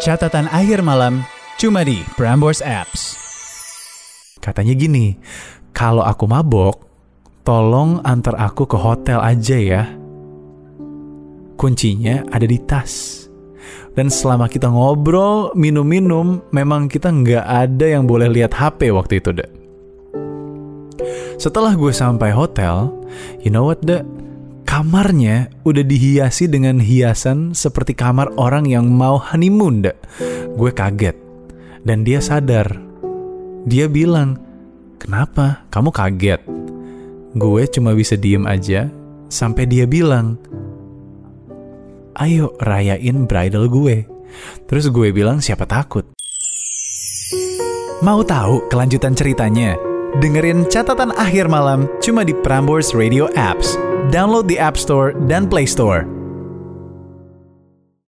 Catatan akhir malam cuma di Prambors Apps. Katanya gini, kalau aku mabok, tolong antar aku ke hotel aja ya. Kuncinya ada di tas. Dan selama kita ngobrol, minum-minum, memang kita nggak ada yang boleh lihat HP waktu itu, deh. Setelah gue sampai hotel, you know what, deh? Kamarnya udah dihiasi dengan hiasan seperti kamar orang yang mau honeymoon, deh. Gue kaget. Dan dia sadar. Dia bilang, kenapa kamu kaget? Gue cuma bisa diem aja sampai dia bilang, ayo rayain bridal gue. Terus gue bilang siapa takut. Mau tahu kelanjutan ceritanya? Dengerin catatan akhir malam cuma di Prambors Radio Apps. Download the App Store dan Play Store.